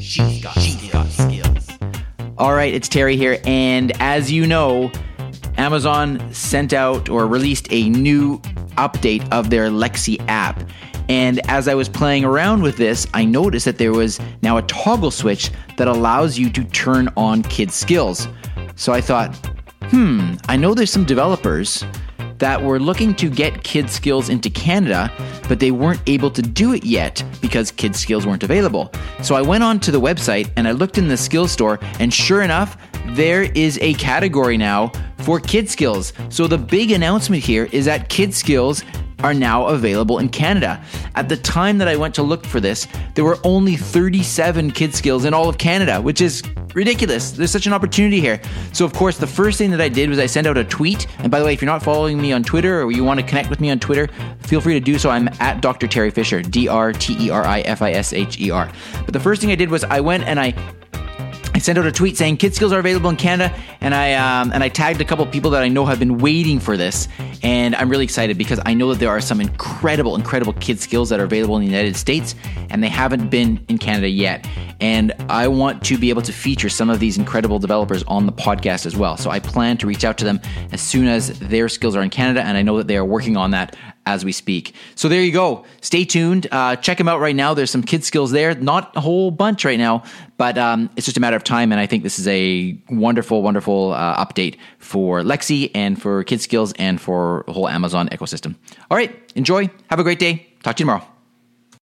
She's got, got skills. All right, it's Teri here, and as you know, Amazon sent out or released a new update of their Alexa app. And as I was playing around with this, I noticed that there was now a toggle switch that allows you to turn on kids' skills. So I thought, hmm, I know there's some developers that were looking to get Kids Skills into Canada, but they weren't able to do it yet because Kids Skills weren't available. So I went on to the website and I looked in the skills store, and sure enough, there is a category now for Kids Skills. So the big announcement here is that Kids Skills are now available in Canada. At the time that I went to look for this, there were only 37 kid skills in all of Canada, which is ridiculous. There's such an opportunity here. So, of course, the first thing that I did was I sent out a tweet. And by the way, if you're not following me on Twitter or you want to connect with me on Twitter, feel free to do so. I'm at Dr. Teri Fisher, D R T E R I F I S H E R. But the first thing I did was I went and I I sent out a tweet saying Kid Skills are available in Canada, and I um, and I tagged a couple people that I know have been waiting for this, and I'm really excited because I know that there are some incredible, incredible Kid Skills that are available in the United States, and they haven't been in Canada yet. And I want to be able to feature some of these incredible developers on the podcast as well. So I plan to reach out to them as soon as their skills are in Canada, and I know that they are working on that as we speak. So there you go. Stay tuned. Uh, check them out right now. There's some kid skills there. Not a whole bunch right now, but um, it's just a matter of time. And I think this is a wonderful, wonderful uh, update for Alexa and for kid skills and for the whole Amazon ecosystem. All right. Enjoy. Have a great day. Talk to you tomorrow.